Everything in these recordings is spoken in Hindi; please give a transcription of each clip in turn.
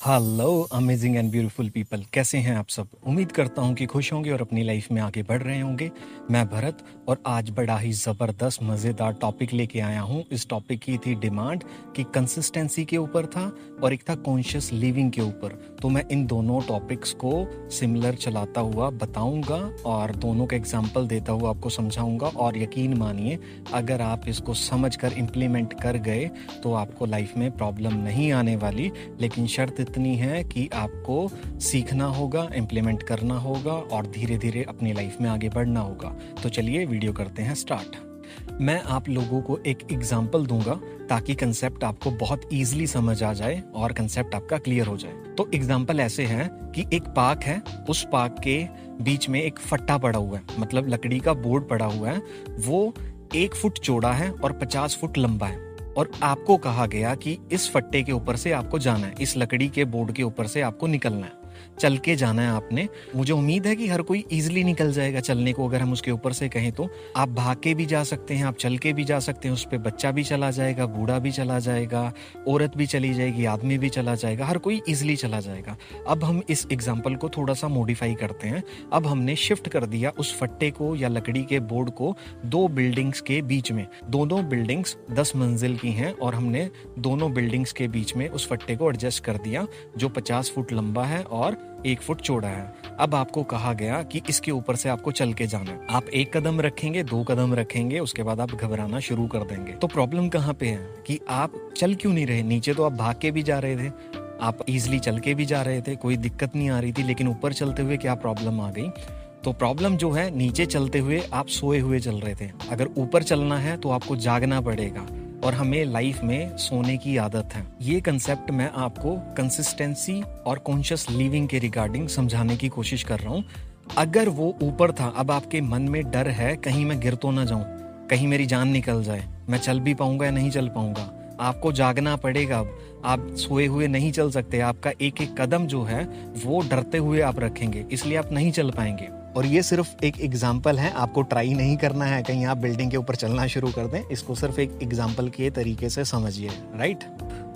Hello amazing and beautiful people कैसे हैं आप सब? उम्मीद करता हूँ कि खुश होंगे और अपनी लाइफ में आगे बढ़ रहे होंगे। मैं भरत और आज बड़ा ही ज़बरदस्त, मज़ेदार टॉपिक लेके आया हूँ। इस टॉपिक की थी डिमांड कि कंसिस्टेंसी के ऊपर था और एक था कॉन्शियस लिविंग के ऊपर। तो मैं इन दोनों टॉपिक्स को सिमिलर चलाता हुआ बताऊँगा और दोनों का एग्ज़ाम्पल देता हुआ आपको समझाऊँगा। और यकीन मानिए, अगर आप इसको समझ कर इम्प्लीमेंट कर गए तो आपको लाइफ में प्रॉब्लम नहीं आने वाली। लेकिन शर्त इतनी है कि आपको सीखना होगा इम्प्लीमेंट करना होगा और धीरे धीरे अपनी लाइफ में आगे बढ़ना होगा। तो चलिए वीडियो करते हैं स्टार्ट मैं आप लोगों को एक एग्ज़ाम्पल दूँगा ताकि कंसेप्ट आपको बहुत इजीली समझ आ जाए और कंसेप्ट आपका क्लियर हो जाए। तो एग्ज़ाम्पल ऐसे है कि एक पार्क है, उस पार्क के बीच में एक फट्टा पड़ा हुआ है मतलब लकड़ी का बोर्ड पड़ा हुआ है, वो एक फुट चौड़ा है और पचास फुट लंबा है। और आपको कहा गया कि इस फट्टे के ऊपर से आपको जाना है, इस लकड़ी के बोर्ड के ऊपर से आपको निकलना है। चल के जाना है आपने। मुझे उम्मीद है कि हर कोई इजीली निकल जाएगा चलने को, अगर हम उसके ऊपर से कहें तो। आप भाग के भी जा सकते हैं, आप चल के भी जा सकते हैं, उस पर बच्चा भी चला जाएगा, बूढ़ा भी चला जाएगा, औरत भी चली जाएगी, आदमी भी चला जाएगा, हर कोई इजिली चला जाएगा। अब हम इस एग्ज़ाम्पल को थोड़ा सा मॉडिफाई करते हैं। अब हमने शिफ्ट कर दिया उस फट्टे को या लकड़ी के बोर्ड को दो बिल्डिंग्स के बीच में। दोनों बिल्डिंग्स दस मंजिल की हैं और हमने दोनों बिल्डिंग्स के बीच में उस फट्टे को एडजस्ट कर दिया, जो पचास फुट लंबा है और एक फुट चौड़ा है। अब आपको कहा गया कि इसके ऊपर से आपको चल के जाना है। आप एक कदम रखेंगे, दो कदम रखेंगे, उसके बाद आप घबराना शुरू कर देंगे। तो प्रॉब्लम कहाँ पे है कि आप चल क्यों नहीं रहे? नीचे तो आप भाग के भी जा रहे थे। आप इजिली चल के भी जा रहे थे, कोई दिक्कत नहीं आ रही थी, लेकिन ऊपर चलते हुए क्या प्रॉब्लम आ गई? तो प्रॉब्लम जो है, नीचे चलते हुए आप सोए हुए चल रहे थे। अगर ऊपर चलना है तो आपको जागना पड़ेगा। और हमें लाइफ में सोने की आदत है। ये कंसेप्ट मैं आपको कंसिस्टेंसी और कॉन्शियस लिविंग के रिगार्डिंग समझाने की कोशिश कर रहा हूँ। अगर वो ऊपर था, अब आपके मन में डर है, कहीं मैं गिर तो ना जाऊँ, कहीं मेरी जान निकल जाए, मैं चल भी पाऊँगा या नहीं चल पाऊँगा? आपको जागना पड़ेगा अब। आप सोए हुए नहीं चल सकते, आपका एक एक कदम जो है, वो डरते हुए आप रखेंगे, इसलिए आप नहीं चल पाएँगे। और ये सिर्फ़ एक एग्ज़ाम्पल है, आपको ट्राई नहीं करना है, कहीं आप बिल्डिंग के ऊपर चलना शुरू कर दें, इसको सिर्फ़ एक एग्ज़ाम्पल के तरीके से समझिए राइट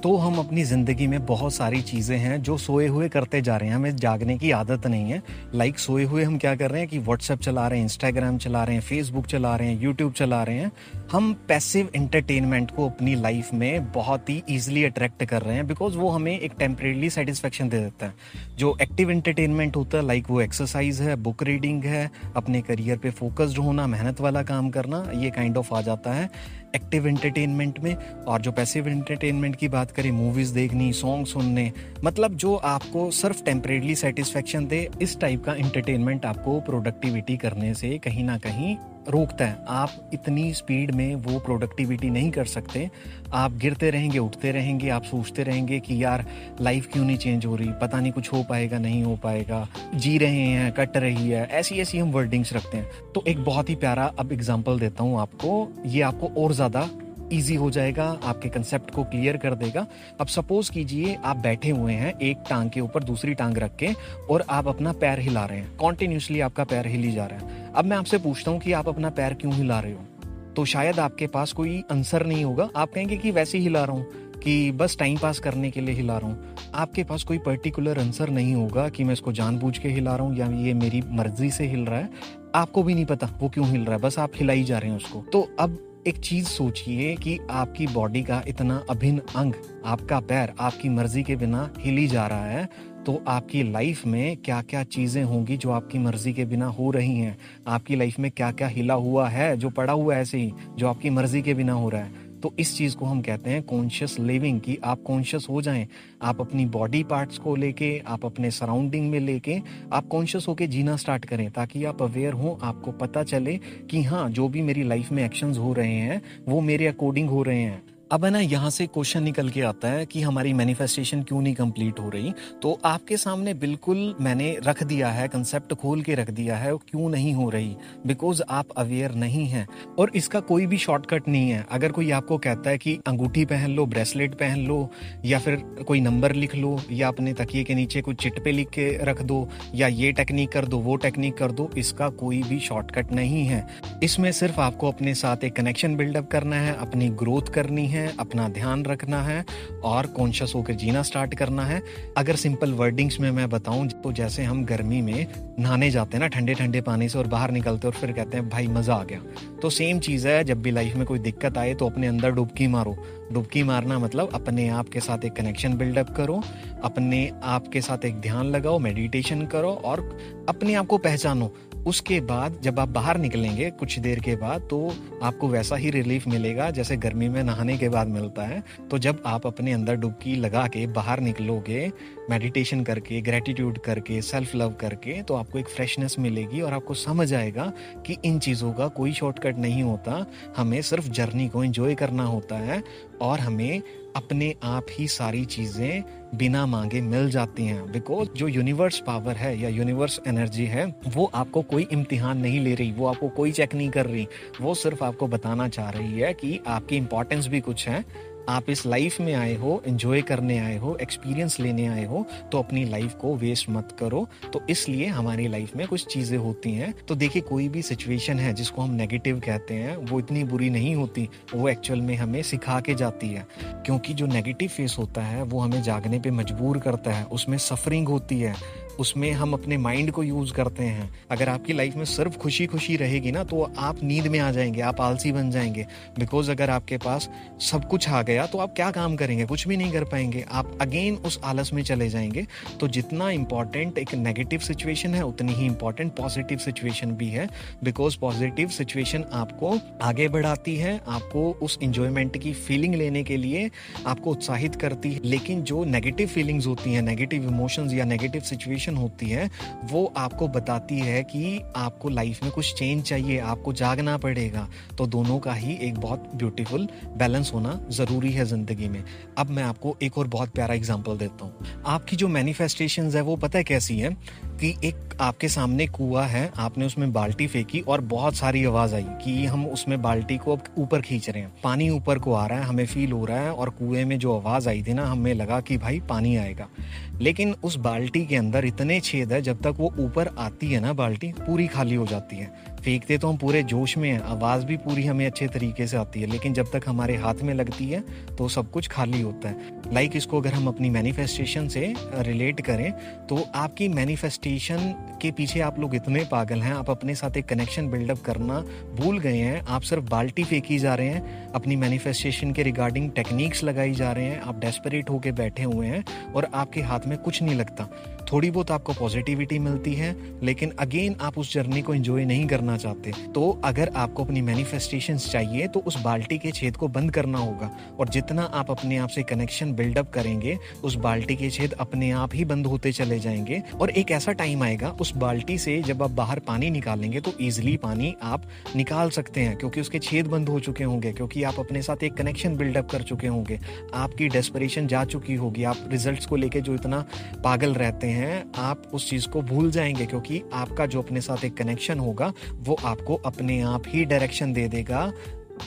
तो हम अपनी ज़िंदगी में बहुत सारी चीज़ें हैं जो सोए हुए करते जा रहे हैं। हमें जागने की आदत नहीं है। लाइक like, सोए हुए हम क्या कर रहे हैं कि व्हाट्सएप चला रहे हैं इंस्टाग्राम चला रहे हैं फेसबुक चला रहे हैं यूट्यूब चला रहे हैं। हम पैसिव एंटरटेनमेंट को अपनी लाइफ में बहुत ही ईजिली अट्रैक्ट कर रहे हैं बिकॉज़ वो हमें एक टेम्परेली सेटिस्फेक्शन दे देता है। जो एक्टिव एंटरटेनमेंट होता है लाइक वो एक्सरसाइज है बुक रीडिंग है अपने करियर पर फोकस्ड होना मेहनत वाला काम करना ये काइंड kind ऑफ़ of आ जाता है। एक्टिव एंटरटेनमेंट में। और जो पैसिव एंटरटेनमेंट की बात करें मूवीज़ देखनी सॉन्ग सुनने मतलब जो आपको सिर्फ़ टेम्परेली सेटिस्फेक्शन दे, इस टाइप का एंटरटेनमेंट आपको प्रोडक्टिविटी करने से कहीं ना कहीं रोकता है। आप इतनी स्पीड में वो प्रोडक्टिविटी नहीं कर सकते। आप गिरते रहेंगे, उठते रहेंगे, आप सोचते रहेंगे कि यार लाइफ क्यों नहीं चेंज हो रही? पता नहीं कुछ हो पाएगा, नहीं हो पाएगा। जी रहे हैं, कट रही है, ऐसी ऐसी हम वर्डिंग्स रखते हैं। तो एक बहुत ही प्यारा अब एग्ज़ाम्पल देता हूँ आपको। ये आपको और ज़्यादा ईजी हो जाएगा, आपके कंसेप्ट को क्लियर कर देगा। अब सपोज़ कीजिए, आप बैठे हुए हैं, एक टांग के ऊपर दूसरी टांग रख के, और आप अपना पैर हिला रहे हैं। कॉन्टिन्यूसली आपका पैर हिली जा रहा है। अब मैं आपसे पूछता हूँ कि आप अपना पैर क्यों हिला रहे हो? तो शायद आपके पास कोई आंसर नहीं होगा। आप कहेंगे कि वैसे ही हिला रहा हूँ, कि बस टाइम पास करने के लिए हिला रहा हूँ। आपके पास कोई पर्टिकुलर आंसर नहीं होगा कि मैं इसको जानबूझ के हिला रहा हूँ, या ये मेरी मर्ज़ी से हिल रहा है। आपको भी नहीं पता, वो क्यों हिल रहा है। बस आप हिलाई जा रहे हैं उसको। तो अब एक चीज़ सोचिए कि आपकी बॉडी का इतना अभिन्न अंग, आपका पैर आपकी मर्ज़ी के बिना हिली जा रहा है तो आपकी लाइफ में क्या क्या चीज़ें होंगी जो आपकी मर्ज़ी के बिना हो रही हैं? आपकी लाइफ में क्या क्या हिला हुआ है, जो पड़ा हुआ है ऐसे ही, जो आपकी मर्ज़ी के बिना हो रहा है? तो इस चीज़ को हम कहते हैं कॉन्शियस लिविंग कि आप कॉन्शियस हो जाएँ, आप अपनी बॉडी पार्ट्स को लेके, आप अपने सराउंडिंग में लेके, आप कॉन्शियस होके जीना स्टार्ट करें ताकि आप अवेयर हों, आपको पता चले कि हाँ जो भी मेरी लाइफ में एक्शंस हो रहे हैं, वो मेरे अकॉर्डिंग हो रहे हैं। अब है ना, यहाँ से क्वेश्चन निकल के आता है कि हमारी मैनिफेस्टेशन क्यों नहीं कंप्लीट हो रही? तो आपके सामने बिल्कुल मैंने रख दिया है कंसेप्ट खोल के रख दिया है, क्यों नहीं हो रही? बिकॉज़ आप अवेयर नहीं हैं। और इसका कोई भी शॉर्टकट नहीं है। अगर कोई आपको कहता है कि अंगूठी पहन लो ब्रेसलेट पहन लो, या फिर कोई नंबर लिख लो, या अपने तकिए के नीचे कुछ चिट पे लिख के रख दो, या ये टेक्निक कर दो, वो टेक्निक कर दो, इसका कोई भी शॉर्टकट नहीं है। इसमें सिर्फ़ आपको अपने साथ एक कनेक्शन बिल्डअप करना है, अपनी ग्रोथ करनी है हैं, अपना ध्यान रखना है और कॉन्शियस होकर जीना स्टार्ट करना है। अगर सिंपल वर्डिंग्स में मैं बताऊँ तो जैसे हम गर्मी में नहाने जाते हैं ना ठंडे ठंडे पानी से और बाहर निकलते और फिर कहते हैं, भाई, मज़ा आ गया। तो सेम चीज़ है, जब भी लाइफ में कोई दिक्कत आए तो अपने अंदर डुबकी मारो। डुबकी मारना मतलब अपने आप के साथ एक कनेक्शन बिल्डअप करो, अपने आप के साथ एक ध्यान लगाओ मेडिटेशन करो और अपने आप को पहचानो। उसके बाद जब आप बाहर निकलेंगे कुछ देर के बाद तो आपको वैसा ही रिलीफ मिलेगा जैसे गर्मी में नहाने के बाद मिलता है। तो जब आप अपने अंदर डुबकी लगा के बाहर निकलोगे मेडिटेशन करके ग्रेटिट्यूड करके सेल्फ लव करके तो आपको एक फ्रेशनेस मिलेगी और आपको समझ आएगा कि इन चीज़ों का कोई शॉर्टकट नहीं होता। हमें सिर्फ़ जर्नी को एंजॉय करना होता है और हमें अपने आप ही सारी चीज़ें बिना मांगे मिल जाती हैं। बिकॉज़ जो यूनिवर्स पावर है या यूनिवर्स एनर्जी है, वो आपको कोई इम्तिहान नहीं ले रही, वो आपको कोई चेक नहीं कर रही। वो सिर्फ़ आपको बताना चाह रही है कि आपकी इंपॉर्टेंस भी कुछ है आप इस लाइफ में आए हो एंजॉय करने आए हो एक्सपीरियंस लेने आए हो तो अपनी लाइफ को वेस्ट मत करो। तो इसलिए हमारी लाइफ में कुछ चीज़ें होती हैं। तो देखिए, कोई भी सिचुएशन है जिसको हम नेगेटिव कहते हैं, वो इतनी बुरी नहीं होती, वो एक्चुअल में हमें सिखा के जाती है। क्योंकि जो नेगेटिव फेस होता है, वो हमें जागने पर मजबूर करता है, उसमें सफरिंग होती है। उसमें हम अपने माइंड को यूज़ करते हैं। अगर आपकी लाइफ में सिर्फ़ खुशी खुशी रहेगी ना तो आप नींद में आ जाएँगे, आप आलसी बन जाएँगे। बिकॉज़ अगर आपके पास सब कुछ आ गया तो आप क्या काम करेंगे? कुछ भी नहीं कर पाएँगे। आप अगेन उस आलस में चले जाएँगे। तो जितना इंपॉर्टेंट एक नेगेटिव सिचुएशन है, उतनी ही इंपॉर्टेंट पॉजिटिव सिचुएशन भी है। बिकॉज़ पॉजिटिव सिचुएशन आपको आगे बढ़ाती है, आपको उस इंजॉयमेंट की फीलिंग लेने के लिए आपको उत्साहित करती है। लेकिन जो नेगेटिव फीलिंग्स होती हैं नेगेटिव इमोशंस या नेगेटिव सिचुएशन सिचुएशन होती है, वो आपको बताती है कि आपको लाइफ में कुछ चेंज चाहिए, आपको जागना पड़ेगा। तो दोनों का ही एक बहुत ब्यूटीफुल बैलेंस होना ज़रूरी है ज़िंदगी में। अब मैं आपको एक और बहुत प्यारा एग्ज़ाम्पल देता हूँ। आपकी जो मैनिफेस्टेशन है, वो पता है कैसी है? कि एक आपके सामने कुआ है, आपने उसमें बाल्टी फेंकी और बहुत सारी आवाज़ आई कि हम उसमें बाल्टी को अब ऊपर खींच रहे हैं। पानी ऊपर को आ रहा है, हमें फील हो रहा है और कुएँ में जो आवाज़ आई थी ना, हमें लगा कि भाई पानी आएगा। लेकिन उस बाल्टी के अंदर इतने छेद है, जब तक वो ऊपर आती है ना बाल्टी, पूरी खाली हो जाती है। फेंकते तो हम पूरे जोश में हैं, आवाज़ भी पूरी हमें अच्छे तरीके से आती है, लेकिन जब तक हमारे हाथ में लगती है तो सब कुछ खाली होता है। लाइक इसको अगर हम अपनी मैनिफेस्टेशन से रिलेट करें तो आपकी मैनिफेस्टेशन के पीछे आप लोग इतने पागल हैं, आप अपने साथ एक कनेक्शन बिल्डअप करना भूल गए हैं, आप सिर्फ़ बाल्टी फेंकी जा रहे हैं, अपनी मैनिफेस्टेशन के रिगार्डिंग टेक्निक्स लगाई जा रहे हैं, आप डेस्परेट होके बैठे हुए हैं, और आपके हाथ में कुछ नहीं लगता। थोड़ी बहुत आपको पॉजिटिविटी मिलती है, लेकिन अगेन आप उस जर्नी को एंजॉय नहीं करना चाहते। तो अगर आपको अपनी मैनिफेस्टेशन चाहिए तो उस बाल्टी के छेद को बंद करना होगा। और जितना आप अपने आप से कनेक्शन बिल्डअप करेंगे, उस बाल्टी के छेद अपने आप ही बंद होते चले जाएँगे। और एक ऐसा टाइम आएगा, उस बाल्टी से जब आप बाहर पानी निकालेंगे तो ईजिली पानी आप निकाल सकते हैं, क्योंकि उसके छेद बंद हो चुके होंगे, क्योंकि आप अपने साथ एक कनेक्शन बिल्डअप कर चुके होंगे। आपकी डेस्परेशन जा चुकी होगी, आप रिजल्ट्स को लेके जो इतना पागल रहते हैं हैं, आप उस चीज़ को भूल जाएँगे क्योंकि आपका जो अपने साथ एक कनेक्शन होगा, वो आपको अपने आप ही डायरेक्शन दे देगा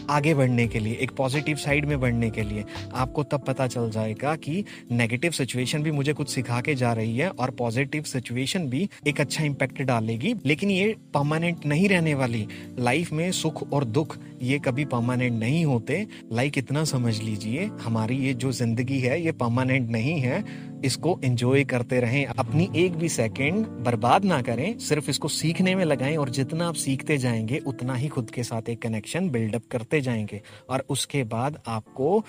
आगे बढ़ने के लिए, एक पॉजिटिव साइड में बढ़ने के लिए। आपको तब पता चल जाएगा कि नेगेटिव सिचुएशन भी मुझे कुछ सिखा के जा रही है और पॉजिटिव सिचुएशन भी एक अच्छा इम्पैक्ट डालेगी। लेकिन ये परमानेंट नहीं रहने वाली लाइफ में सुख और दुख ये कभी परमानेंट नहीं होते। लाइक इतना समझ लीजिए, हमारी ये जो ज़िंदगी है, ये परमानेंट नहीं है। इसको एंजॉय करते रहें। अपनी एक भी सेकंड बर्बाद ना करें। सिर्फ़ इसको सीखने में लगाएँ और जितना आप सीखते जाएँगे, उतना ही खुद के साथ एक कनेक्शन बिल्डअप करते जाएँगे। और उसके बाद आपको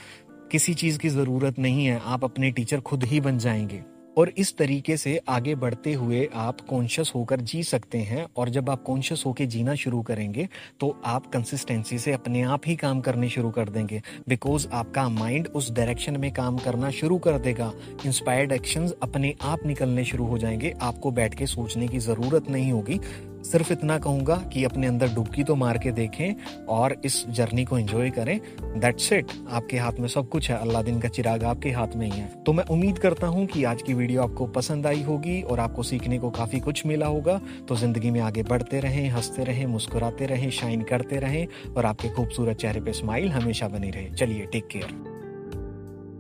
किसी चीज़ की ज़रूरत नहीं है। आप अपने टीचर खुद ही बन जाएँगे। और इस तरीके से आगे बढ़ते हुए आप कॉन्शियस होकर जी सकते हैं और जब आप कॉन्शियस होकर जीना शुरू करेंगे तो आप कंसिस्टेंसी से अपने आप ही काम करने शुरू कर देंगे। बिकॉज़ आपका माइंड उस डायरेक्शन में काम करना शुरू कर देगा। इंस्पायर्ड एक्शंस अपने आप निकलने शुरू हो जाएँगे। आपको बैठ के सोचने की ज़रूरत नहीं होगी। सिर्फ़ इतना कहूँगा कि अपने अंदर डुबकी तो मार के देखें और इस जर्नी को एंजॉय करें। दैट्स इट आपके हाथ में सब कुछ है। अल्लाह दिन का चिराग आपके हाथ में ही है। तो मैं उम्मीद करता हूँ कि आज की वीडियो आपको पसंद आई होगी और आपको सीखने को काफ़ी कुछ मिला होगा। तो ज़िंदगी में आगे बढ़ते रहें, हँसते रहें, मुस्कुराते रहें शाइन करते रहें और आपके खूबसूरत चेहरे पे स्माइल हमेशा बनी रहे। चलिए टेक केयर